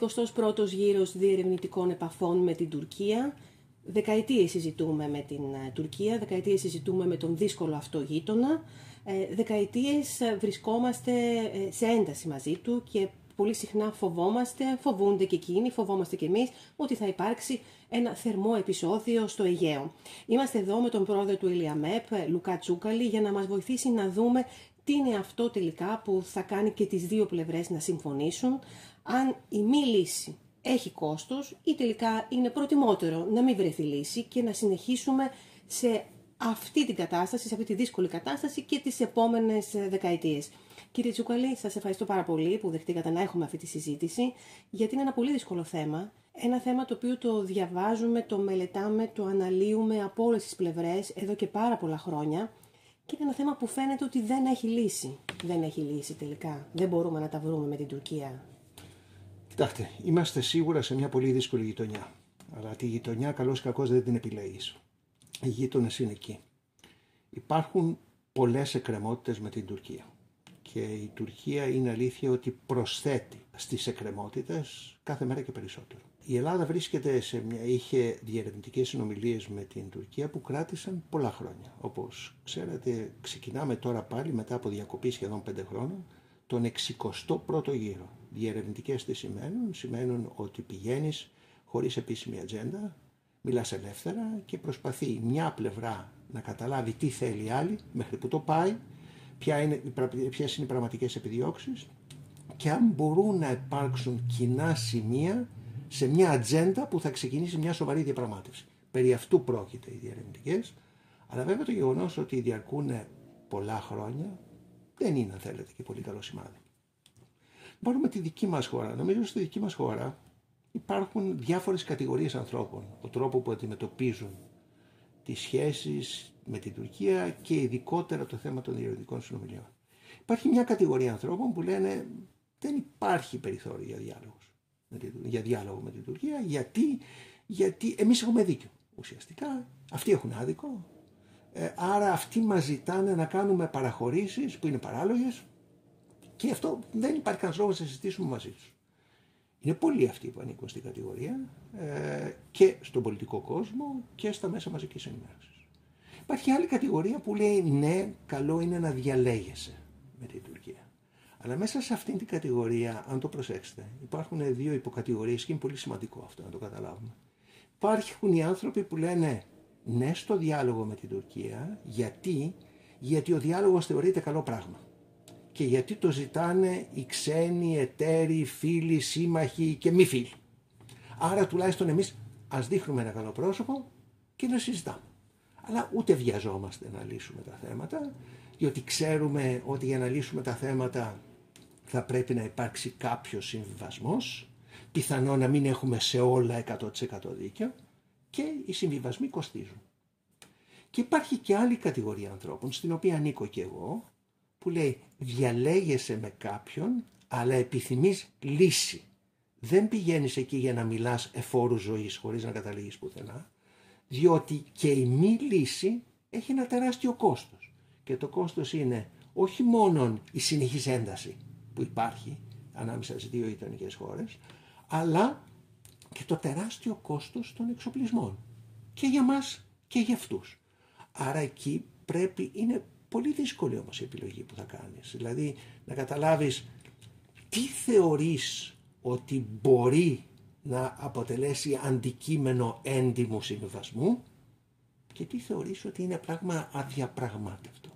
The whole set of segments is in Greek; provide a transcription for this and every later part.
61ος γύρος διερευνητικών επαφών με την Τουρκία. Δεκαετίες συζητούμε με την ε, Τουρκία, δεκαετίες συζητούμε με τον δύσκολο αυτό γείτονα. Ε, δεκαετίες βρισκόμαστε σε ένταση μαζί του και πολύ συχνά φοβόμαστε, φοβούνται και εκείνοι, φοβόμαστε και εμείς, ότι θα υπάρξει ένα θερμό επεισόδιο στο Αιγαίο. Είμαστε εδώ με τον πρόεδρο του Ηλιαμέπ, Λουκά Τσούκαλη, για να μας βοηθήσει να δούμε τι είναι αυτό τελικά που θα κάνει και τις δύο πλευρές να συμφωνήσουν, αν η μη λύση έχει κόστος ή τελικά είναι προτιμότερο να μην βρεθεί λύση και να συνεχίσουμε σε αυτή την κατάσταση, σε αυτή τη δύσκολη κατάσταση και τις επόμενες δεκαετίες. Κύριε Τσουκαλή, σας ευχαριστώ πάρα πολύ που δεχτήκατε να έχουμε αυτή τη συζήτηση, γιατί είναι ένα πολύ δύσκολο θέμα. Ένα θέμα το οποίο το διαβάζουμε, το μελετάμε, το αναλύουμε από όλες τις πλευρές εδώ και πάρα πολλά χρόνια. Και είναι ένα θέμα που φαίνεται ότι δεν έχει λύση. Δεν έχει λύση τελικά. Δεν μπορούμε να τα βρούμε με την Τουρκία. Κοιτάξτε, είμαστε σίγουρα σε μια πολύ δύσκολη γειτονιά. Αλλά τη γειτονιά καλώ ή κακώ δεν την επιλέγεις. Οι γείτονες είναι εκεί. Υπάρχουν πολλές εκκρεμότητες με την Τουρκία και η Τουρκία είναι αλήθεια ότι προσθέτει στις εκκρεμότητες κάθε μέρα και περισσότερο. Η Ελλάδα βρίσκεται σε μια, είχε διερευνητικές συνομιλίες με την Τουρκία που κράτησαν πολλά χρόνια. Όπως ξέρετε ξεκινάμε τώρα πάλι μετά από διακοπή σχεδόν πέντε χρόνων τον 61ο γύρο. Διερευνητικές τι σημαίνουν, σημαίνουν ότι πηγαίνεις χωρίς επίσημη ατζέντα, μιλάς ελεύθερα και προσπαθεί μια πλευρά να καταλάβει τι θέλει η άλλη μέχρι που το πάει ποια είναι, ποιες είναι οι πραγματικές επιδιώξεις και αν μπορούν να υπάρξουν κοινά σημεία σε μια ατζέντα που θα ξεκινήσει μια σοβαρή διαπραγμάτευση. Περί αυτού πρόκειται οι διαρευνητικέ, αλλά βέβαια το γεγονός ότι διαρκούν πολλά χρόνια δεν είναι, αν θέλετε, και πολύ καλό σημάδι. Πάρουμε τη δική μας χώρα. Νομίζω στη δική μας χώρα υπάρχουν διάφορες κατηγορίες ανθρώπων. Ο τρόπο που αντιμετωπίζουν τις σχέσεις με την Τουρκία και ειδικότερα το θέμα των διαρωτικών συνομιλιών. Υπάρχει μια κατηγορία ανθρώπων που λένε δεν υπάρχει περιθώριο για, διάλογος, για διάλογο με την Τουρκία γιατί, γιατί εμείς έχουμε δίκιο ουσιαστικά, αυτοί έχουν άδικο, ε, άρα αυτοί μας ζητάνε να κάνουμε παραχωρήσεις που είναι παράλογες και αυτό δεν υπάρχει κανένας λόγος να συζητήσουμε μαζί τους. Είναι πολλοί αυτοί που ανήκουν στην κατηγορία ε, και στον πολιτικό κόσμο και στα μέσα μαζικής ενημέρωσης. Υπάρχει άλλη κατηγορία που λέει ναι, καλό είναι να διαλέγεσαι με την Τουρκία. Αλλά μέσα σε αυτήν την κατηγορία, αν το προσέξετε, υπάρχουν δύο υποκατηγορίες και είναι πολύ σημαντικό αυτό να το καταλάβουμε. Υπάρχουν οι άνθρωποι που λένε ναι στο διάλογο με την Τουρκία, γιατί, γιατί ο διάλογος θεωρείται καλό πράγμα και γιατί το ζητάνε οι ξένοι, εταίροι, φίλοι, σύμμαχοι και μη φίλοι. Άρα τουλάχιστον εμείς ας δείχνουμε ένα καλό πρόσωπο και να συζητάμε. Αλλά ούτε βιαζόμαστε να λύσουμε τα θέματα, διότι ξέρουμε ότι για να λύσουμε τα θέματα θα πρέπει να υπάρξει κάποιος συμβιβασμός, πιθανό να μην έχουμε σε όλα 100% δίκιο και οι συμβιβασμοί κοστίζουν. Και υπάρχει και άλλη κατηγορία ανθρώπων, στην οποία ανήκω και εγώ, που λέει διαλέγεσαι με κάποιον αλλά επιθυμείς λύση. Δεν πηγαίνεις εκεί για να μιλάς εφόρου ζωής χωρίς να καταλήγεις πουθενά, διότι και η μη λύση έχει ένα τεράστιο κόστος. Και το κόστος είναι όχι μόνο η συνεχής ένταση που υπάρχει ανάμεσα στις δύο γειτονικές χώρες, αλλά και το τεράστιο κόστος των εξοπλισμών. Και για μας και για αυτούς. Άρα εκεί πρέπει, είναι Πολύ δύσκολη όμως η επιλογή που θα κάνεις. Δηλαδή να καταλάβεις τι θεωρείς ότι μπορεί να αποτελέσει αντικείμενο έντιμου συμβιβασμού και τι θεωρείς ότι είναι πράγμα αδιαπραγμάτευτο.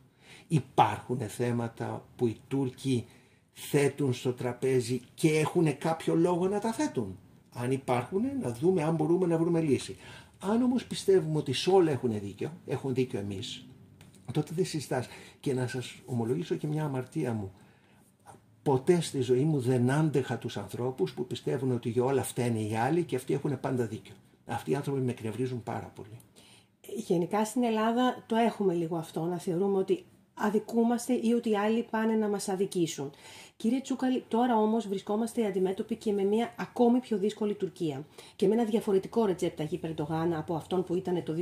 Υπάρχουν θέματα που οι Τούρκοι θέτουν στο τραπέζι και έχουν κάποιο λόγο να τα θέτουν. Αν υπάρχουν, να δούμε αν μπορούμε να βρούμε λύση. Αν όμως πιστεύουμε ότι σε όλα έχουν δίκιο, έχουν δίκιο εμείς, τότε δεν συζητάς. Και να σας ομολογήσω και μια αμαρτία μου. Ποτέ στη ζωή μου δεν άντεχα τους ανθρώπους που πιστεύουν ότι για όλα φταίνε οι άλλοι και αυτοί έχουν πάντα δίκιο. Αυτοί οι άνθρωποι με εκνευρίζουν πάρα πολύ. Γενικά στην Ελλάδα το έχουμε λίγο αυτό, να θεωρούμε ότι αδικούμαστε ή ότι οι άλλοι πάνε να μας αδικήσουν. Κύριε Τσούκαλη, τώρα όμως βρισκόμαστε αντιμέτωποι και με μια ακόμη πιο δύσκολη Τουρκία και με ένα διαφορετικό ρετζέπτα Ταγί Περντογάν από αυτόν που ήταν το 2000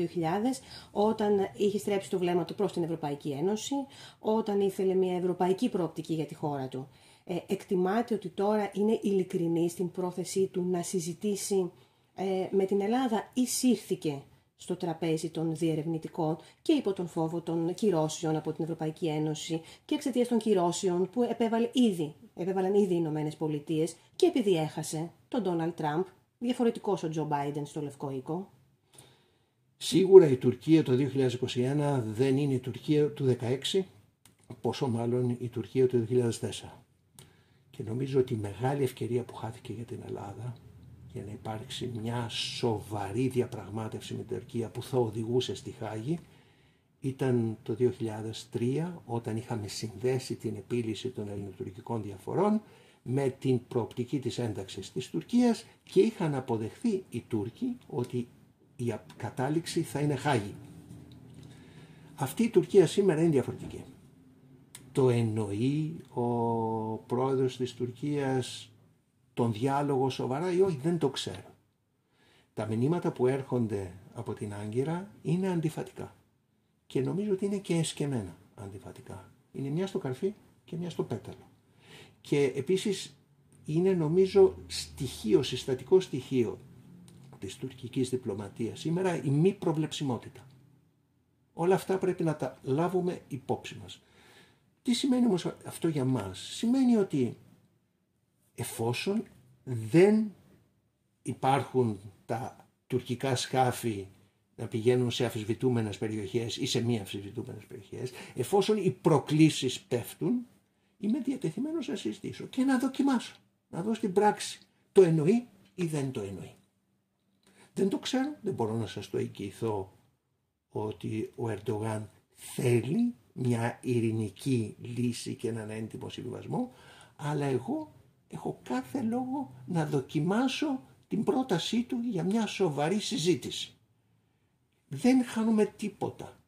όταν είχε στρέψει το βλέμμα του προς την Ευρωπαϊκή Ένωση, όταν ήθελε μια ευρωπαϊκή προοπτική για τη χώρα του. Ε, εκτιμάται ότι τώρα είναι ειλικρινή στην πρόθεσή του να συζητήσει ε, με την Ελλάδα ή σύρθηκε στο τραπέζι των διερευνητικών και υπό τον φόβο των κυρώσεων από την Ευρωπαϊκή Ένωση και εξαιτίας των κυρώσεων που επέβαλε ήδη, επέβαλαν ήδη οι Ηνωμένες Πολιτείες και επειδή έχασε τον Ντόναλτ Τραμπ, διαφορετικός ο Τζο Μπάιντεν στο Λευκό Οίκο. Σίγουρα η Τουρκία το 2021 δεν είναι η Τουρκία του 2016, πόσο μάλλον η Τουρκία του 2004. Και νομίζω ότι η μεγάλη ευκαιρία που χάθηκε για την Ελλάδα για να υπάρξει μια σοβαρή διαπραγμάτευση με την Τουρκία που θα οδηγούσε στη Χάγη ήταν το 2003 όταν είχαμε συνδέσει την επίλυση των ελληνοτουρκικών διαφορών με την προοπτική της ένταξης της Τουρκίας και είχαν αποδεχθεί οι Τούρκοι ότι η κατάληξη θα είναι Χάγη. Αυτή η Τουρκία σήμερα είναι διαφορετική. Το εννοεί ο πρόεδρος της Τουρκίας τον διάλογο σοβαρά ή όχι δεν το ξέρω. Τα μηνύματα που έρχονται από την Άγκυρα είναι αντιφατικά και νομίζω ότι είναι και εσκεμμένα αντιφατικά. Είναι μια στο καρφί και μια στο πέταλο. Και επίσης είναι νομίζω στοιχείο, συστατικό στοιχείο της τουρκικής διπλωματίας σήμερα η μη προβλεψιμότητα. Όλα αυτά πρέπει να τα λάβουμε υπόψη μας. Τι σημαίνει όμως αυτό για μας; Σημαίνει ότι εφόσον δεν υπάρχουν τα τουρκικά σκάφη να πηγαίνουν σε αφισβητούμενες περιοχές ή σε μη αφισβητούμενες περιοχές, εφόσον οι προκλήσεις πέφτουν, είμαι διατεθειμένος να συζητήσω και να δοκιμάσω, να δω στην πράξη το εννοεί ή δεν το εννοεί. Δεν το ξέρω, δεν μπορώ να σας το εγγυηθώ ότι ο Ερντογάν θέλει μια ειρηνική λύση και έναν έντιμο συμβιβασμό, αλλά εγώ έχω κάθε λόγο να δοκιμάσω την πρότασή του για μια σοβαρή συζήτηση. Δεν χάνουμε τίποτα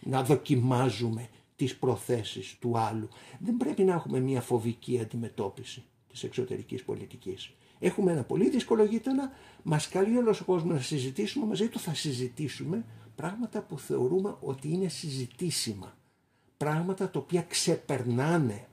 να δοκιμάζουμε τις προθέσεις του άλλου. Δεν πρέπει να έχουμε μια φοβική αντιμετώπιση της εξωτερικής πολιτικής. Έχουμε ένα πολύ δύσκολο γείτονα, μας καλεί όλος ο κόσμος να συζητήσουμε, μαζί του θα συζητήσουμε πράγματα που θεωρούμε ότι είναι συζητήσιμα. Πράγματα τα οποία ξεπερνάνε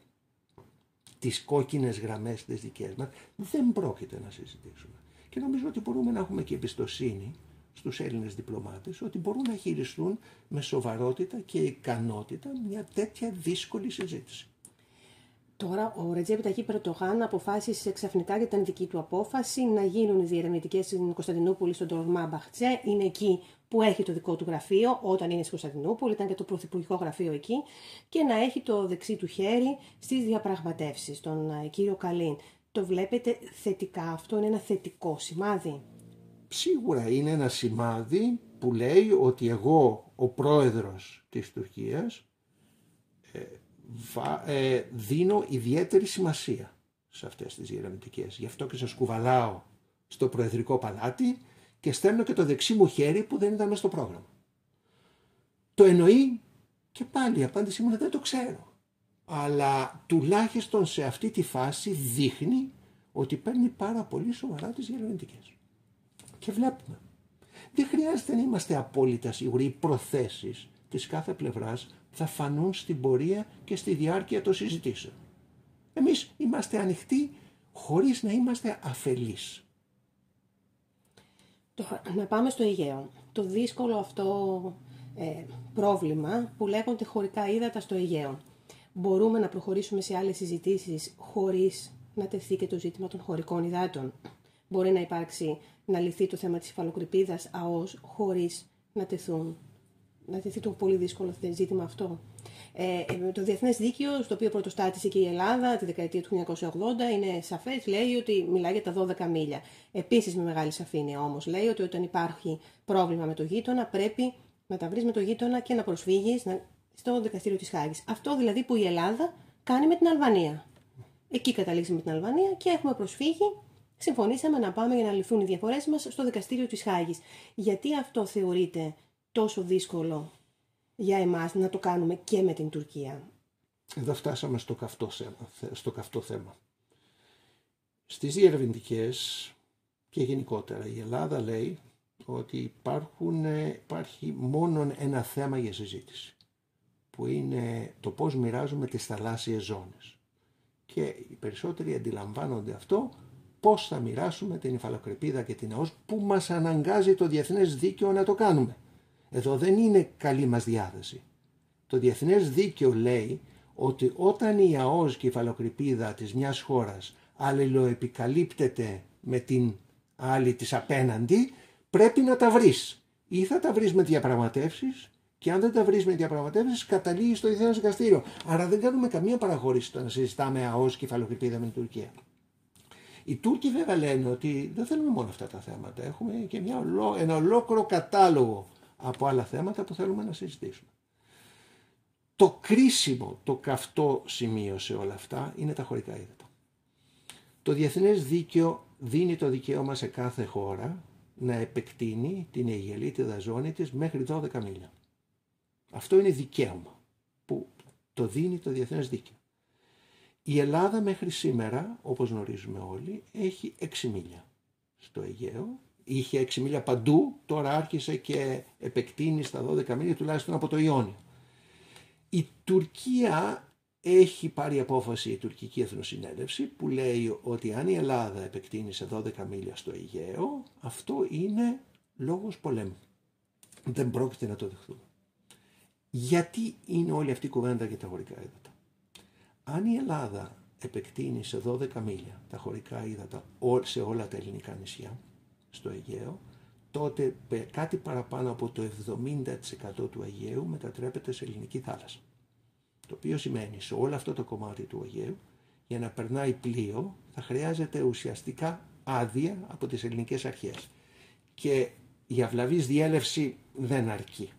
τις κόκκινες γραμμές τις δικές μας, δεν πρόκειται να συζητήσουμε. Και νομίζω ότι μπορούμε να έχουμε και εμπιστοσύνη στους Έλληνες διπλωμάτες ότι μπορούν να χειριστούν με σοβαρότητα και ικανότητα μια τέτοια δύσκολη συζήτηση. Τώρα ο Ρετζέπη Ταχύ Περτογάν αποφάσισε ξαφνικά για την δική του απόφαση να γίνουν οι διερευνητικές στην Κωνσταντινούπολη στον Τορμά Μπαχτσέ. Είναι εκεί που έχει το δικό του γραφείο όταν είναι στην Κωνσταντινούπολη, ήταν και το πρωθυπουργικό γραφείο εκεί, και να έχει το δεξί του χέρι στις διαπραγματεύσεις, τον ε, κύριο Καλίν. Το βλέπετε θετικά, αυτό είναι ένα θετικό σημάδι. Σίγουρα είναι ένα σημάδι που λέει ότι εγώ, ο πρόεδρος της Τουρκίας, ε, ε, δίνω ιδιαίτερη σημασία σε αυτές τις διερευνητικές. Γι' αυτό και σας κουβαλάω στο Προεδρικό Παλάτι και στέλνω και το δεξί μου χέρι που δεν ήταν μέσα στο πρόγραμμα. Το εννοεί και πάλι η απάντησή μου είναι δεν το ξέρω. Αλλά τουλάχιστον σε αυτή τη φάση δείχνει ότι παίρνει πάρα πολύ σοβαρά τις διερευνητικές. Και βλέπουμε. Δεν χρειάζεται να είμαστε απόλυτα σίγουροι. Οι προθέσεις της κάθε πλευράς θα φανούν στην πορεία και στη διάρκεια των συζητήσεων. Εμείς είμαστε ανοιχτοί χωρίς να είμαστε αφελείς. να πάμε στο Αιγαίο. Το δύσκολο αυτό ε, πρόβλημα που λέγονται χωρικά ύδατα στο Αιγαίο. Μπορούμε να προχωρήσουμε σε άλλες συζητήσεις χωρίς να τεθεί και το ζήτημα των χωρικών υδάτων; Μπορεί να υπάρξει, να λυθεί το θέμα της υφαλοκρηπίδας ΑΟΣ χωρίς να τεθούν να τεθεί το πολύ δύσκολο ζήτημα αυτό. Ε, ε, το Διεθνές Δίκαιο, στο οποίο πρωτοστάτησε και η Ελλάδα τη δεκαετία του 1980, είναι σαφές, λέει ότι μιλάει για τα 12 μίλια. Επίσης με μεγάλη σαφήνεια όμως λέει ότι όταν υπάρχει πρόβλημα με το γείτονα πρέπει να τα βρεις με το γείτονα και να προσφύγεις στο δικαστήριο της Χάγης. Αυτό δηλαδή που η Ελλάδα κάνει με την Αλβανία. Εκεί καταλήξαμε με την Αλβανία και έχουμε προσφύγει συμφωνήσαμε να πάμε για να λυθούν οι διαφορές μας στο δικαστήριο της Χάγης. Γιατί αυτό θεωρείται τόσο δύσκολο για εμάς να το κάνουμε και με την Τουρκία. Εδώ φτάσαμε στο καυτό, στο καυτό θέμα. Στις διερευνητικές και γενικότερα η Ελλάδα λέει ότι υπάρχουν, υπάρχει μόνο ένα θέμα για συζήτηση που είναι το πώς μοιράζουμε τις θαλάσσιες ζώνες. και οι περισσότεροι αντιλαμβάνονται αυτό πώς θα μοιράσουμε την υφαλοκρηπίδα και την ΑΟΣ που μας αναγκάζει το διεθνές δίκαιο να το κάνουμε. Εδώ δεν είναι καλή μας διάθεση. Το διεθνές δίκαιο λέει ότι όταν η ΑΟΣ και η υφαλοκρηπίδα της μιας χώρας αλληλοεπικαλύπτεται με την άλλη της απέναντι, πρέπει να τα βρεις. Ή θα τα βρεις με διαπραγματεύσεις και αν δεν τα βρεις με διαπραγματεύσεις, καταλήγεις στο Διεθνές Δικαστήριο. Άρα δεν κάνουμε καμία παραχώρηση στο να συζητάμε ΑΟΣ και υφαλοκρηπίδα με την Τουρκία. Οι Τούρκοι βέβαια λένε ότι δεν θέλουμε μόνο αυτά τα θέματα. Έχουμε και μια, ένα ολόκληρο κατάλογο από άλλα θέματα που θέλουμε να συζητήσουμε. Το κρίσιμο, το καυτό σημείο σε όλα αυτά είναι τα χωρικά ύδατα. Το διεθνές δίκαιο δίνει το δικαίωμα σε κάθε χώρα να επεκτείνει την αιγελίτιδα ζώνη της μέχρι 12 μίλια. Αυτό είναι δικαίωμα που το δίνει το διεθνές δίκαιο. Η Ελλάδα μέχρι σήμερα, όπως γνωρίζουμε όλοι, έχει 6 μίλια στο Αιγαίο. Είχε 6 μίλια παντού, τώρα άρχισε και επεκτείνει στα 12 μίλια τουλάχιστον από το Ιόνιο. Η Τουρκία έχει πάρει απόφαση η τουρκική εθνοσυνέλευση που λέει ότι αν η Ελλάδα επεκτείνει σε 12 μίλια στο Αιγαίο, αυτό είναι λόγος πολέμου. Δεν πρόκειται να το δεχθούμε. Γιατί είναι όλη αυτή η κουβέντα για τα χωρικά ύδατα; Αν η Ελλάδα επεκτείνει σε 12 μίλια τα χωρικά ύδατα σε όλα τα ελληνικά νησιά, στο Αιγαίο, τότε κάτι παραπάνω από το 70% του Αιγαίου μετατρέπεται σε ελληνική θάλασσα. Το οποίο σημαίνει σε όλο αυτό το κομμάτι του Αιγαίου, για να περνάει πλοίο, θα χρειάζεται ουσιαστικά άδεια από τις ελληνικές αρχές. Και η αυλαβής διέλευση δεν αρκεί.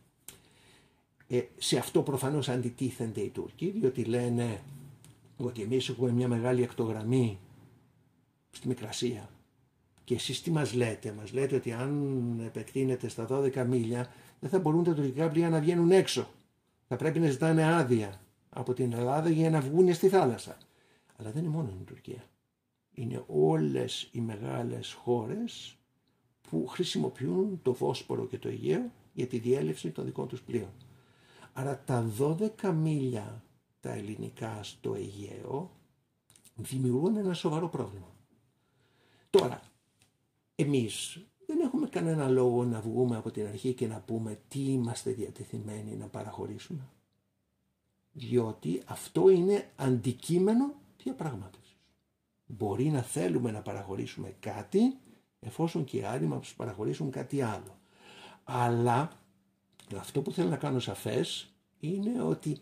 Ε, σε αυτό προφανώς αντιτίθενται οι Τούρκοι, διότι λένε ότι εμείς έχουμε μια μεγάλη ακτογραμμή στη Μικρασία και εσείς τι μας λέτε, μας λέτε ότι αν επεκτείνετε στα 12 μίλια δεν θα μπορούν τα τουρκικά πλοία να βγαίνουν έξω. Θα πρέπει να ζητάνε άδεια από την Ελλάδα για να βγουν στη θάλασσα. Αλλά δεν είναι μόνο η Τουρκία. Είναι όλες οι μεγάλες χώρες που χρησιμοποιούν το Βόσπορο και το Αιγαίο για τη διέλευση των δικών τους πλοίων. Άρα τα 12 μίλια τα ελληνικά στο Αιγαίο δημιουργούν ένα σοβαρό πρόβλημα. Τώρα, εμείς δεν έχουμε κανένα λόγο να βγούμε από την αρχή και να πούμε τι είμαστε διατεθειμένοι να παραχωρήσουμε. Διότι αυτό είναι αντικείμενο διαπραγμάτευσης. Μπορεί να θέλουμε να παραχωρήσουμε κάτι εφόσον και οι άλλοι μας παραχωρήσουν κάτι άλλο. Αλλά αυτό που θέλω να κάνω σαφές είναι ότι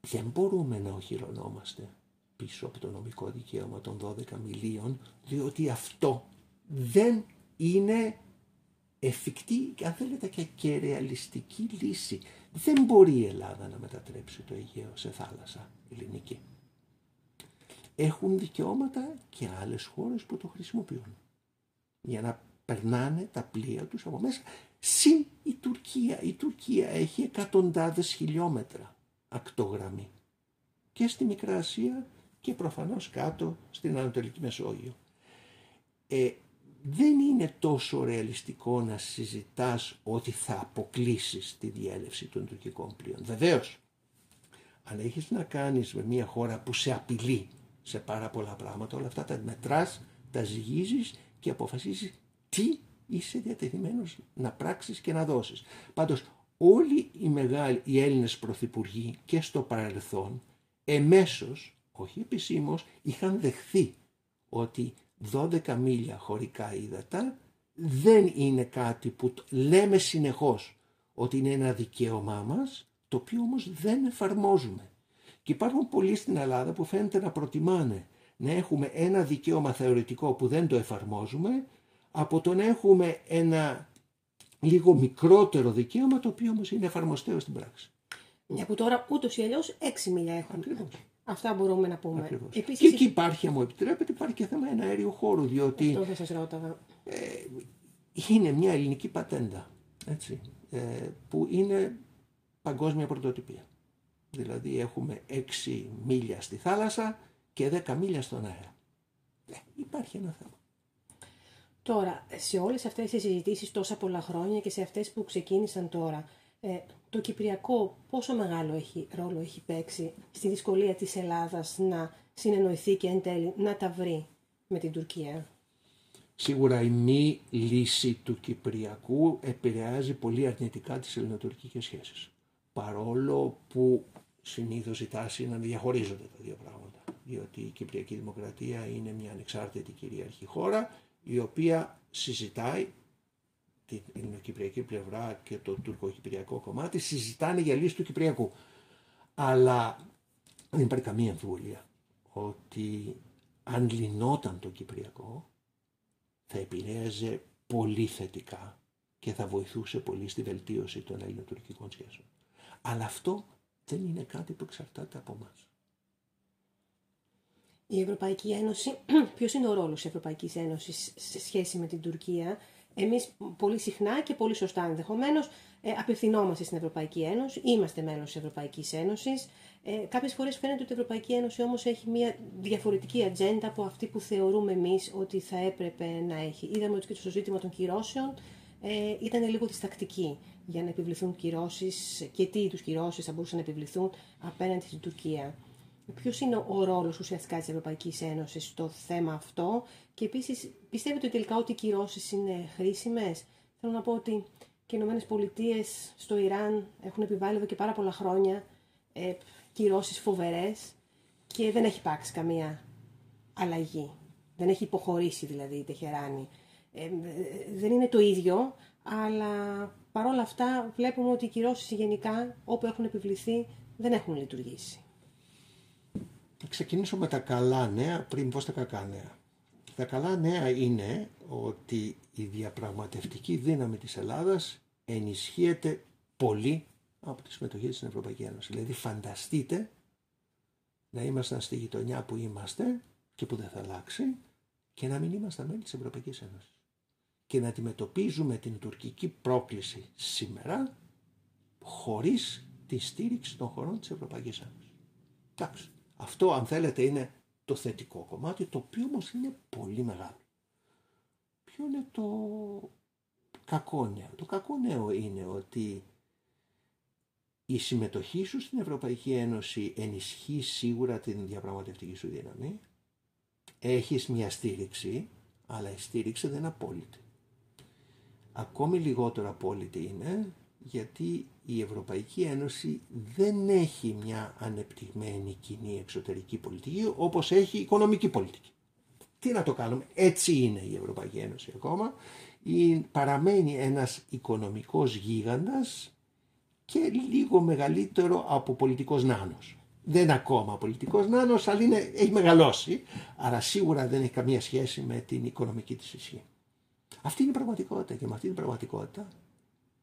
δεν μπορούμε να οχυρωνόμαστε πίσω από το νομικό δικαίωμα των 12 μιλίων, διότι αυτό δεν είναι εφικτή και αν θέλετε και, ρεαλιστική λύση. Δεν μπορεί η Ελλάδα να μετατρέψει το Αιγαίο σε θάλασσα ελληνική. Έχουν δικαιώματα και άλλες χώρες που το χρησιμοποιούν για να περνάνε τα πλοία τους από μέσα Συν η Τουρκία. Η Τουρκία έχει εκατοντάδες χιλιόμετρα ακτογραμμή. Και στη Μικρά Ασία και προφανώς κάτω στην Ανατολική Μεσόγειο. Ε, δεν είναι τόσο ρεαλιστικό να συζητάς ότι θα αποκλείσεις τη διέλευση των τουρκικών πλοίων. Βεβαίως, αν έχεις να κάνεις με μια χώρα που σε απειλεί σε πάρα πολλά πράγματα, όλα αυτά τα μετράς, τα ζυγίζεις και αποφασίζεις τι είσαι διατεθειμένος να πράξεις και να δώσεις. Πάντως όλοι οι μεγάλοι, οι Έλληνες πρωθυπουργοί και στο παρελθόν εμέσως, όχι επισήμως, είχαν δεχθεί ότι 12 μίλια χωρικά ύδατα δεν είναι κάτι που λέμε συνεχώς ότι είναι ένα δικαίωμά μας, το οποίο όμως δεν εφαρμόζουμε. Και υπάρχουν πολλοί στην Ελλάδα που φαίνεται να προτιμάνε να έχουμε ένα δικαίωμα θεωρητικό που δεν το εφαρμόζουμε από το να έχουμε ένα λίγο μικρότερο δικαίωμα το οποίο όμως είναι εφαρμοστέο στην πράξη. Μια που τώρα ούτως ή αλλιώς 6 μίλια έχουν. Ακριβώς. Αυτά μπορούμε να πούμε. Επίσης... Και εκεί υπάρχει, αν μου επιτρέπετε, υπάρχει και θέμα ένα αέριο χώρο, διότι Αυτό θα σας ρώταγα. Ε, είναι μια ελληνική πατέντα, έτσι, ε, που είναι παγκόσμια πρωτοτυπία. Δηλαδή έχουμε 6 μίλια στη θάλασσα και 10 μίλια στον αέρα. Ε, υπάρχει ένα θέμα. Τώρα, σε όλες αυτές τις συζητήσεις τόσα πολλά χρόνια και σε αυτές που ξεκίνησαν τώρα, Ε, το Κυπριακό πόσο μεγάλο έχει, ρόλο έχει παίξει στη δυσκολία της Ελλάδας να συνεννοηθεί και εν τέλει να τα βρει με την Τουρκία; Σίγουρα η μη λύση του Κυπριακού επηρεάζει πολύ αρνητικά τις ελληνοτουρκικές σχέσεις. Παρόλο που συνήθως η τάση είναι να διαχωρίζονται τα δύο πράγματα. Διότι η Κυπριακή Δημοκρατία είναι μια ανεξάρτητη κυρίαρχη χώρα η οποία συζητάει την ελληνοκυπριακή πλευρά και το τουρκοκυπριακό κομμάτι συζητάνε για λύση του Κυπριακού. Αλλά δεν υπάρχει καμία αμφιβολία ότι αν λυνόταν το Κυπριακό θα επηρέαζε πολύ θετικά και θα βοηθούσε πολύ στη βελτίωση των ελληνοτουρκικών σχέσεων. Αλλά αυτό δεν είναι κάτι που εξαρτάται από εμάς. Η Ευρωπαϊκή Ένωση, ποιος είναι ο ρόλος της Ευρωπαϊκής Ένωσης σε σχέση με την Τουρκία; Εμείς πολύ συχνά και πολύ σωστά ενδεχομένως ε, απευθυνόμαστε στην Ευρωπαϊκή Ένωση, είμαστε μέλος της Ευρωπαϊκής Ένωσης. Ε, κάποιες φορές φαίνεται ότι η Ευρωπαϊκή Ένωση όμως έχει μια διαφορετική ατζέντα από αυτή που θεωρούμε εμείς ότι θα έπρεπε να έχει. Είδαμε ότι και στο ζήτημα των κυρώσεων ε, ήταν λίγο διστακτική για να επιβληθούν κυρώσεις και τι είδους κυρώσεις θα μπορούσαν να επιβληθούν απέναντι στην Τουρκία. Ποιος είναι ο ρόλος ουσιαστικά της Ευρωπαϊκής Ένωσης στο θέμα αυτό; Και επίσης πιστεύετε τελικά ότι οι κυρώσεις είναι χρήσιμες; Θέλω να πω ότι και οι Ηνωμένες Πολιτείες στο Ιράν έχουν επιβάλει εδώ και πάρα πολλά χρόνια ε, κυρώσεις φοβερές και δεν έχει υπάρξει καμία αλλαγή. Δεν έχει υποχωρήσει δηλαδή η Τεχεράνη. Ε, δεν είναι το ίδιο, αλλά παρόλα αυτά βλέπουμε ότι οι κυρώσεις γενικά όπου έχουν επιβληθεί δεν έχουν λειτουργήσει. Θα ξεκινήσω με τα καλά νέα πριν πω τα κακά νέα. Τα καλά νέα είναι ότι η διαπραγματευτική δύναμη της Ελλάδας ενισχύεται πολύ από τη συμμετοχή στην Ευρωπαϊκή Ένωση. Δηλαδή φανταστείτε να ήμασταν στη γειτονιά που είμαστε και που δεν θα αλλάξει και να μην είμαστε μέλη της Ευρωπαϊκής Ένωσης. Και να αντιμετωπίζουμε την τουρκική πρόκληση σήμερα χωρίς τη στήριξη των χωρών της Ευρωπαϊκής Ένωσης. Εντάξει. Αυτό αν θέλετε είναι το θετικό κομμάτι, το οποίο όμως είναι πολύ μεγάλο. Ποιο είναι το κακό νέο; Το κακό νέο είναι ότι η συμμετοχή σου στην Ευρωπαϊκή Ένωση ενισχύει σίγουρα την διαπραγματευτική σου δύναμη. Έχεις μια στήριξη, αλλά η στήριξη δεν είναι απόλυτη. Ακόμη λιγότερο απόλυτη είναι γιατί η Ευρωπαϊκή Ένωση δεν έχει μια ανεπτυγμένη κοινή εξωτερική πολιτική όπως έχει οικονομική πολιτική. Τι να το κάνουμε, έτσι είναι η Ευρωπαϊκή Ένωση ακόμα. Η, παραμένει ένας οικονομικός γίγαντας και λίγο μεγαλύτερο από πολιτικός νάνος. Δεν είναι ακόμα πολιτικός νάνος, αλλά είναι, έχει μεγαλώσει, άρα σίγουρα δεν έχει καμία σχέση με την οικονομική της ισχύ. Αυτή είναι η πραγματικότητα και με αυτή την πραγματικότητα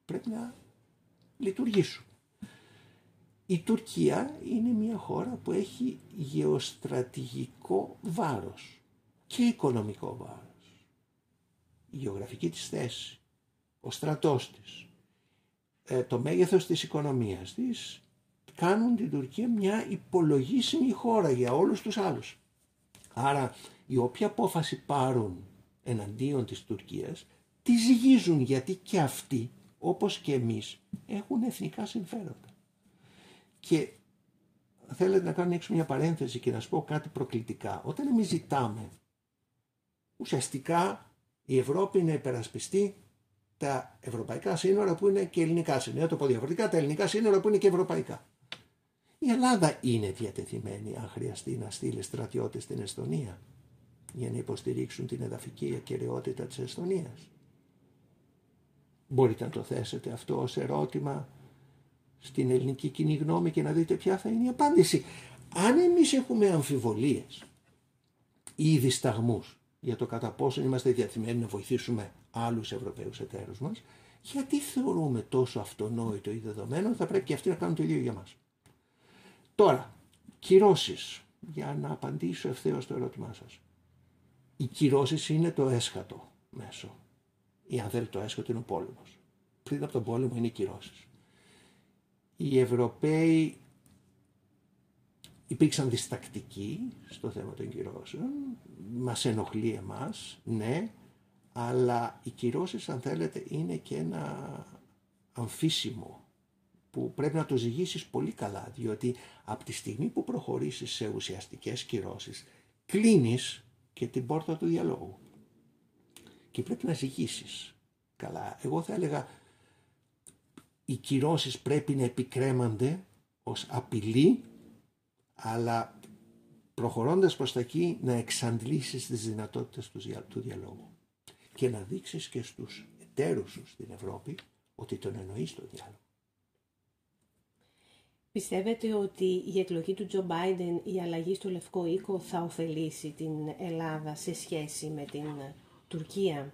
πρέπει να λειτουργήσουν. Η Τουρκία είναι μια χώρα που έχει γεωστρατηγικό βάρος και οικονομικό βάρος. Η γεωγραφική της θέση, ο στρατός της, ε, το μέγεθος της οικονομίας της κάνουν την Τουρκία μια υπολογίσιμη χώρα για όλους τους άλλους. Άρα η όποια απόφαση πάρουν εναντίον της Τουρκίας τη ζυγίζουν γιατί και αυτοί όπως και εμείς έχουν εθνικά συμφέροντα. Και θέλετε να κάνω έξω μια παρένθεση και να σου πω κάτι προκλητικά. Όταν εμείς ζητάμε ουσιαστικά η Ευρώπη να υπερασπιστεί τα ευρωπαϊκά σύνορα που είναι και ελληνικά σύνορα. Το πω διαφορετικά, τα ελληνικά σύνορα που είναι και ευρωπαϊκά. Η Ελλάδα είναι διατεθειμένη, αν χρειαστεί, να στείλει στρατιώτες στην Εστονία για να υποστηρίξουν την εδαφική ακαιρεότητα της Εστονίας. Μπορείτε να το θέσετε αυτό ως ερώτημα στην ελληνική κοινή γνώμη και να δείτε ποια θα είναι η απάντηση. Αν εμείς έχουμε αμφιβολίες ή δισταγμούς για το κατά πόσο είμαστε διατημένοι να βοηθήσουμε άλλους Ευρωπαίους εταίρους μας, γιατί θεωρούμε τόσο αυτονόητο ή δεδομένο θα πρέπει και αυτοί να κάνουν το ίδιο για μας. Τώρα, κυρώσεις, για να απαντήσω ευθέως στο ερώτημά σας. Οι κυρώσεις είναι το έσχατο μέσο ή αν θέλει το έσχατο είναι ο πόλεμος. Πριν από τον πόλεμο είναι οι κυρώσεις. Οι Ευρωπαίοι υπήρξαν διστακτικοί στο θέμα των κυρώσεων, μας ενοχλεί εμάς, ναι, αλλά οι κυρώσεις αν θέλετε είναι και ένα αμφίσιμο που πρέπει να το ζυγίσεις πολύ καλά, διότι από τη στιγμή που προχωρήσεις σε ουσιαστικές κυρώσεις, κλείνεις και την πόρτα του διαλόγου. Και πρέπει να ζυγίσεις καλά. Εγώ θα έλεγα οι κυρώσεις πρέπει να επικρέμανται ως απειλή, αλλά προχωρώντας προς τα εκεί να εξαντλήσεις τις δυνατότητες του διαλόγου και να δείξεις και στους εταίρους σου στην Ευρώπη ότι τον εννοείς τον διάλογο. Πιστεύετε ότι η εκλογή του Τζο Μπάιντεν, η αλλαγή στο Λευκό Οίκο θα ωφελήσει την Ελλάδα σε σχέση με την Τουρκία.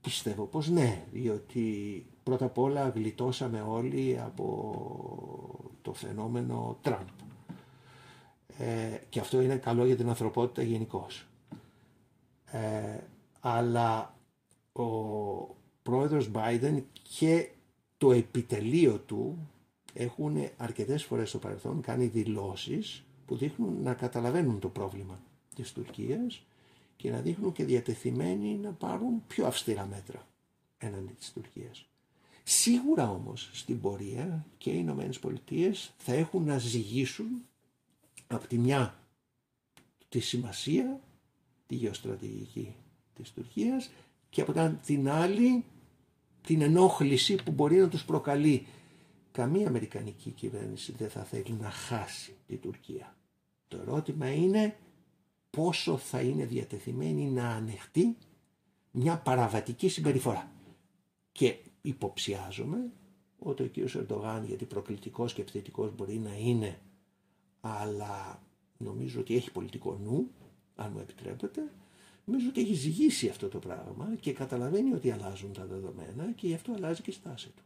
Πιστεύω πως ναι, διότι πρώτα απ' όλα γλιτώσαμε όλοι από το φαινόμενο Τραμπ. Ε, και αυτό είναι καλό για την ανθρωπότητα γενικώ. Ε, αλλά ο πρόεδρος Biden και το επιτελείο του έχουν αρκετές φορές στο παρελθόν κάνει δηλώσεις που δείχνουν να καταλαβαίνουν το πρόβλημα της Τουρκίας και να δείχνουν και διατεθειμένοι να πάρουν πιο αυστηρά μέτρα έναντι της Τουρκίας. Σίγουρα όμως στην πορεία και οι Ηνωμένες Πολιτείες θα έχουν να ζυγίσουν από τη μια τη σημασία, τη γεωστρατηγική της Τουρκίας και από την άλλη την ενόχληση που μπορεί να τους προκαλεί. Καμία Αμερικανική κυβέρνηση δεν θα θέλει να χάσει τη Τουρκία. Το ερώτημα είναι πόσο θα είναι διατεθειμένη να ανεχτεί μια παραβατική συμπεριφορά. Και υποψιάζομαι ότι ο κ. Ερντογάν, γιατί προκλητικός και επιθετικός μπορεί να είναι, αλλά νομίζω ότι έχει πολιτικό νου, αν μου επιτρέπετε, νομίζω ότι έχει ζυγίσει αυτό το πράγμα και καταλαβαίνει ότι αλλάζουν τα δεδομένα και γι' αυτό αλλάζει και η στάση του.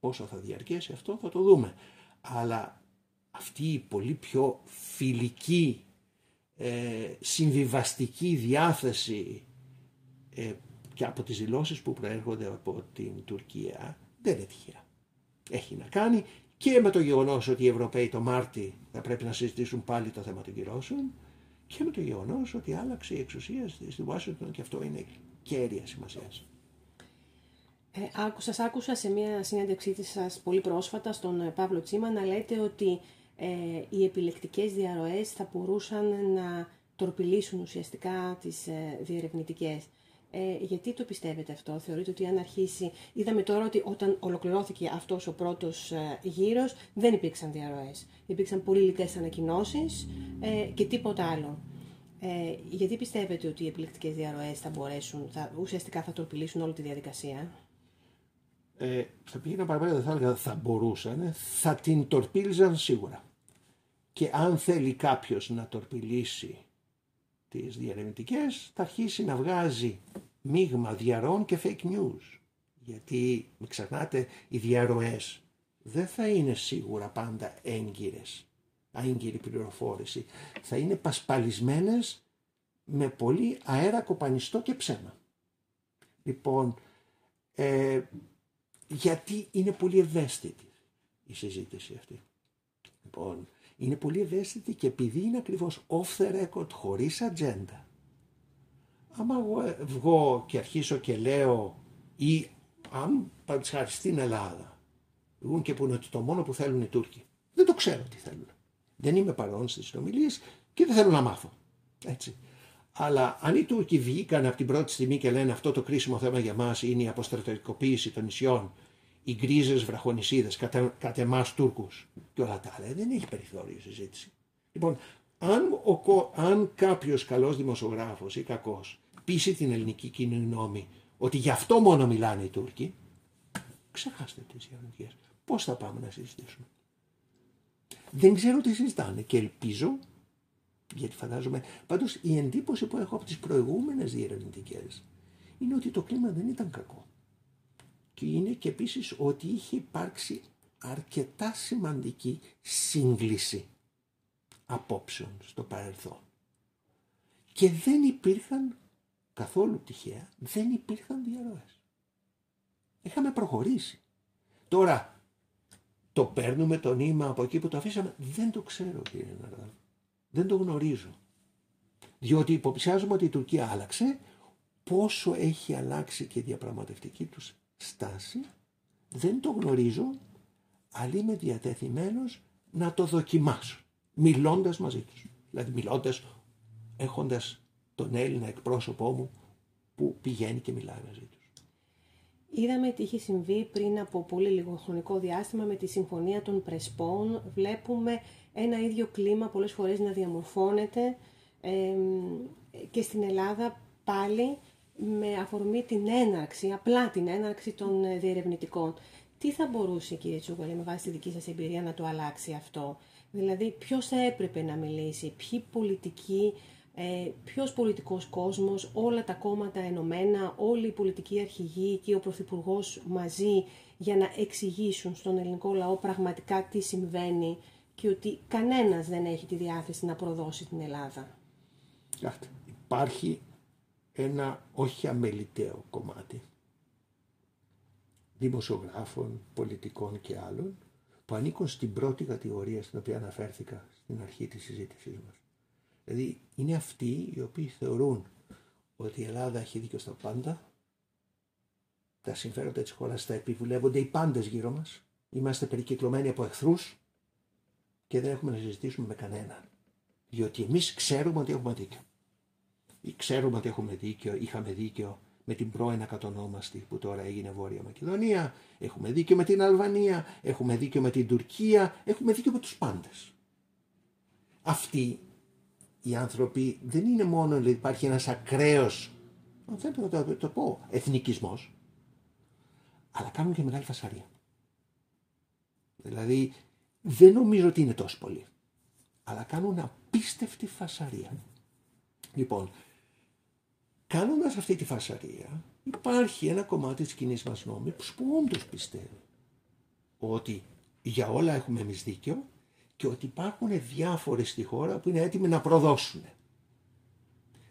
Πόσο θα διαρκέσει αυτό θα το δούμε. Αλλά αυτή η πολύ πιο φιλική, ε, συμβιβαστική διάθεση ε, και από τις δηλώσεις που προέρχονται από την Τουρκία δεν είναι τυχαία. Έχει να κάνει και με το γεγονός ότι οι Ευρωπαίοι το Μάρτι θα πρέπει να συζητήσουν πάλι το θέμα των κυρώσεων και με το γεγονός ότι άλλαξε η εξουσία στη Ουάσιγκτον και αυτό είναι κέρια σημασίας. Ε, άκουσα, άκουσα σε μια συνέντευξή της σας πολύ πρόσφατα στον ε, Παύλο Τσίμα να λέτε ότι ε, οι επιλεκτικές διαρροές θα μπορούσαν να τορπιλήσουν ουσιαστικά τις ε, διερευνητικές. Ε, γιατί το πιστεύετε αυτό, θεωρείτε ότι αν αρχίσει... Είδαμε τώρα ότι όταν ολοκληρώθηκε αυτός ο πρώτος ε, γύρος δεν υπήρξαν διαρροές. Υπήρξαν πολύ λιτές ανακοινώσεις ε, και τίποτα άλλο. Ε, γιατί πιστεύετε ότι οι επιλεκτικές διαρροές θα μπορέσουν, θα, ουσιαστικά θα τορπιλήσουν όλη τη διαδικασία; Ε, θα πήγαινα παραπέρα, δεν θα έλεγα θα μπορούσαν, θα την τορπίλιζαν σίγουρα. Και αν θέλει κάποιος να τορπιλήσει τις διαρευνητικές θα αρχίσει να βγάζει μείγμα διαρροών και fake news. Γιατί, μην ξεχνάτε, οι διαρροές δεν θα είναι σίγουρα πάντα έγκυρες, έγκυρη πληροφόρηση. Θα είναι πασπαλισμένες με πολύ αέρα κοπανιστό και ψέμα. Λοιπόν, ε, γιατί είναι πολύ ευαίσθητη η συζήτηση αυτή. Λοιπόν, είναι πολύ ευαίσθητη και επειδή είναι ακριβώς off the record, χωρίς ατζέντα. Άμα εγώ βγω και αρχίσω και λέω ή αν παραδείγματος στην Ελλάδα βγουν και πούνε ότι το μόνο που θέλουν οι Τούρκοι, δεν το ξέρω τι θέλουν. Δεν είμαι παρόν στις συνομιλίες και δεν θέλω να μάθω. Έτσι. Αλλά αν οι Τούρκοι βγήκαν από την πρώτη στιγμή και λένε αυτό το κρίσιμο θέμα για μας είναι η αποστρατευτικοποίηση των νησιών οι γκρίζες βραχονισίδες κατά, κατά εμάς Τούρκους και όλα τα άλλα. Δεν έχει περιθώριο συζήτηση. Λοιπόν, αν, ο, αν κάποιος καλός δημοσιογράφος ή κακός πείσει την ελληνική κοινή γνώμη ότι γι' αυτό μόνο μιλάνε οι Τούρκοι, ξεχάστε τις διανοητικέ. Πώς θα πάμε να συζητήσουμε; Δεν ξέρω τι συζητάνε και ελπίζω, γιατί φαντάζομαι, πάντως η εντύπωση που έχω από τις προηγούμενες διερευνητικές είναι ότι το κλίμα δεν ήταν κακό και είναι και επίσης ότι είχε υπάρξει αρκετά σημαντική σύγκληση απόψεων στο παρελθόν. Και δεν υπήρχαν καθόλου τυχαία, δεν υπήρχαν διαρροές. Είχαμε προχωρήσει. Τώρα, το παίρνουμε το νήμα από εκεί που το αφήσαμε. Δεν το ξέρω κύριε Ναρδάλ. Δεν το γνωρίζω. Διότι υποψιάζομαι ότι η Τουρκία άλλαξε πόσο έχει αλλάξει και η διαπραγματευτική τους στάση, δεν το γνωρίζω, αλλά είμαι διατεθειμένος να το δοκιμάσω, μιλώντας μαζί τους. Δηλαδή μιλώντας, έχοντας τον Έλληνα εκπρόσωπό μου που πηγαίνει και μιλάει μαζί τους. Είδαμε τι είχε συμβεί πριν από πολύ λίγο χρονικό διάστημα με τη Συμφωνία των Πρεσπών. Βλέπουμε ένα ίδιο κλίμα πολλές φορές να διαμορφώνεται και στην Ελλάδα πάλι με αφορμή την έναρξη, απλά την έναρξη των ε, διερευνητικών. Τι θα μπορούσε, κύριε Τσούγκαλη, με βάση τη δική σας εμπειρία να το αλλάξει αυτό; Δηλαδή, ποιος θα έπρεπε να μιλήσει, ποιοι πολιτικοί, ε, ποιος πολιτικός κόσμος, όλα τα κόμματα ενωμένα, όλοι οι πολιτικοί αρχηγοί και ο Πρωθυπουργός μαζί για να εξηγήσουν στον ελληνικό λαό πραγματικά τι συμβαίνει και ότι κανένας δεν έχει τη διάθεση να προδώσει την Ελλάδα. Υπάρχει ένα όχι αμεληταίο κομμάτι δημοσιογράφων, πολιτικών και άλλων που ανήκουν στην πρώτη κατηγορία στην οποία αναφέρθηκα στην αρχή της συζήτησής μας. Δηλαδή είναι αυτοί οι οποίοι θεωρούν ότι η Ελλάδα έχει δίκιο στα πάντα, τα συμφέροντα της χώρας τα επιβουλεύονται οι πάντες γύρω μας, είμαστε περικυκλωμένοι από εχθρούς και δεν έχουμε να συζητήσουμε με κανέναν. Διότι εμείς ξέρουμε ότι έχουμε δίκιο. Ξέρουμε ότι έχουμε δίκιο, είχαμε δίκιο με την πρώην ακατονόμαστη που τώρα έγινε Βόρεια Μακεδονία, έχουμε δίκιο με την Αλβανία, έχουμε δίκιο με την Τουρκία, έχουμε δίκιο με τους πάντες. Αυτοί οι άνθρωποι δεν είναι μόνο ότι υπάρχει ένας ακραίος, αν θέλετε να το, το πω, εθνικισμός, αλλά κάνουν και μεγάλη φασαρία. Δηλαδή δεν νομίζω ότι είναι τόσο πολύ, αλλά κάνουν απίστευτη φασαρία. Λοιπόν, κάνοντας αυτή τη φασαρία υπάρχει ένα κομμάτι της κοινής μας νόμης που όντως πιστεύει ότι για όλα έχουμε εμείς δίκιο και ότι υπάρχουν διάφοροι στη χώρα που είναι έτοιμοι να προδώσουν.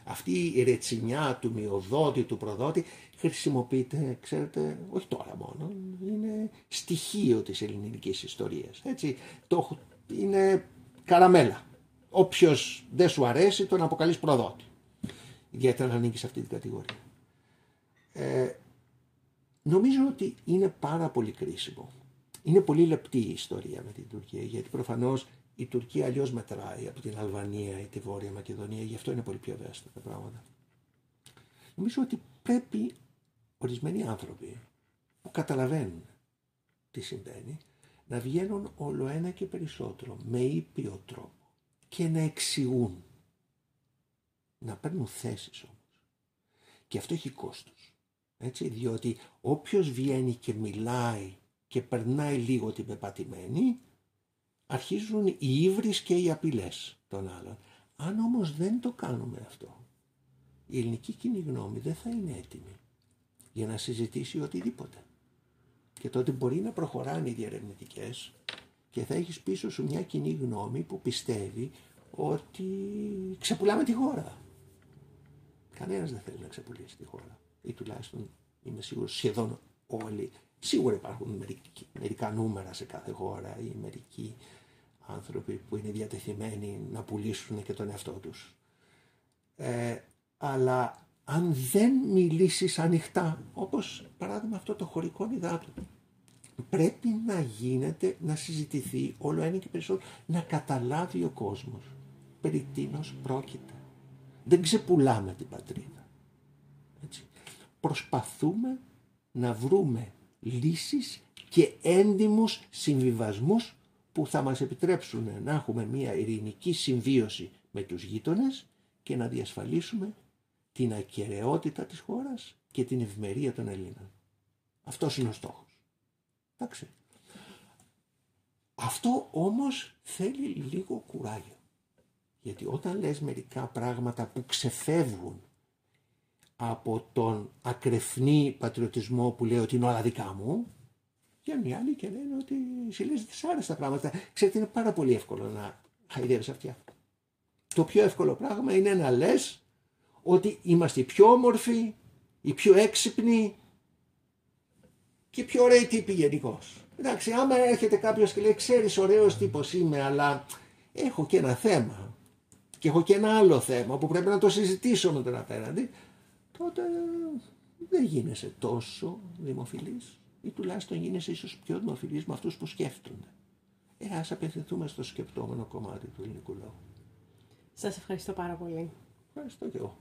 Αυτή η ρετσινιά του μειοδότη, του προδότη χρησιμοποιείται, ξέρετε, όχι τώρα μόνο, είναι στοιχείο της ελληνικής ιστορίας. Έτσι, το, είναι καραμέλα. Όποιος δεν σου αρέσει τον αποκαλείς προδότη ιδιαίτερα να ανήκει σε αυτή την κατηγορία. Ε, νομίζω ότι είναι πάρα πολύ κρίσιμο. Είναι πολύ λεπτή η ιστορία με την Τουρκία, γιατί προφανώς η Τουρκία αλλιώς μετράει από την Αλβανία ή τη Βόρεια Μακεδονία, γι' αυτό είναι πολύ πιο ευαίσθητα τα πράγματα. Νομίζω ότι πρέπει ορισμένοι άνθρωποι που καταλαβαίνουν τι συμβαίνει, να βγαίνουν όλο ένα και περισσότερο με ήπιο τρόπο και να εξηγούν να παίρνουν θέσεις όμως. Και αυτό έχει κόστος. Έτσι, διότι όποιος βγαίνει και μιλάει και περνάει λίγο την πεπατημένη, αρχίζουν οι ύβρις και οι απειλές των άλλων. Αν όμως δεν το κάνουμε αυτό, η ελληνική κοινή γνώμη δεν θα είναι έτοιμη για να συζητήσει οτιδήποτε. Και τότε μπορεί να προχωράνε οι διερευνητικές και θα έχεις πίσω σου μια κοινή γνώμη που πιστεύει ότι ξεπουλάμε τη χώρα. Κανένας δεν θέλει να ξεπουλήσει τη χώρα. Ή τουλάχιστον είμαι σίγουρος σχεδόν όλοι. Σίγουρα υπάρχουν μερικά νούμερα σε κάθε χώρα ή μερικοί άνθρωποι που είναι διατεθειμένοι να πουλήσουν και τον εαυτό τους. Ε, αλλά αν δεν μιλήσεις ανοιχτά, όπως παράδειγμα αυτό το χωρικό υδάτο, πρέπει να γίνεται, να συζητηθεί όλο ένα και περισσότερο, να καταλάβει ο κόσμος περί τίνος πρόκειται. Δεν ξεπουλάμε την πατρίδα. Έτσι. Προσπαθούμε να βρούμε λύσεις και έντιμους συμβιβασμούς που θα μας επιτρέψουν να έχουμε μια ειρηνική συμβίωση με τους γείτονες και να διασφαλίσουμε την ακαιρεότητα της χώρας και την ευμερία των Ελλήνων. Αυτός είναι ο στόχος. Εντάξει. Αυτό όμως θέλει λίγο κουράγιο. Γιατί όταν λες μερικά πράγματα που ξεφεύγουν από τον ακρεφνή πατριωτισμό που λέει ότι είναι όλα δικά μου, βγαίνουν οι άλλοι και λένε ότι εσύ λες δυσάρεστα πράγματα. Ξέρετε είναι πάρα πολύ εύκολο να χαϊδεύεις αυτιά. Το πιο εύκολο πράγμα είναι να λες ότι είμαστε οι πιο όμορφοι, οι πιο έξυπνοι και πιο ωραίοι τύποι γενικώς. Εντάξει, άμα έρχεται κάποιος και λέει, ξέρεις, ωραίος τύπος είμαι, αλλά έχω και ένα θέμα και έχω και ένα άλλο θέμα που πρέπει να το συζητήσω με τον απέναντι, τότε δεν γίνεσαι τόσο δημοφιλής. ή τουλάχιστον γίνεσαι ίσως πιο δημοφιλής με αυτούς που σκέφτονται. Ε, ας απευθυνθούμε στο σκεπτόμενο κομμάτι του ελληνικού λαού. Σας ευχαριστώ πάρα πολύ. Ευχαριστώ και εγώ.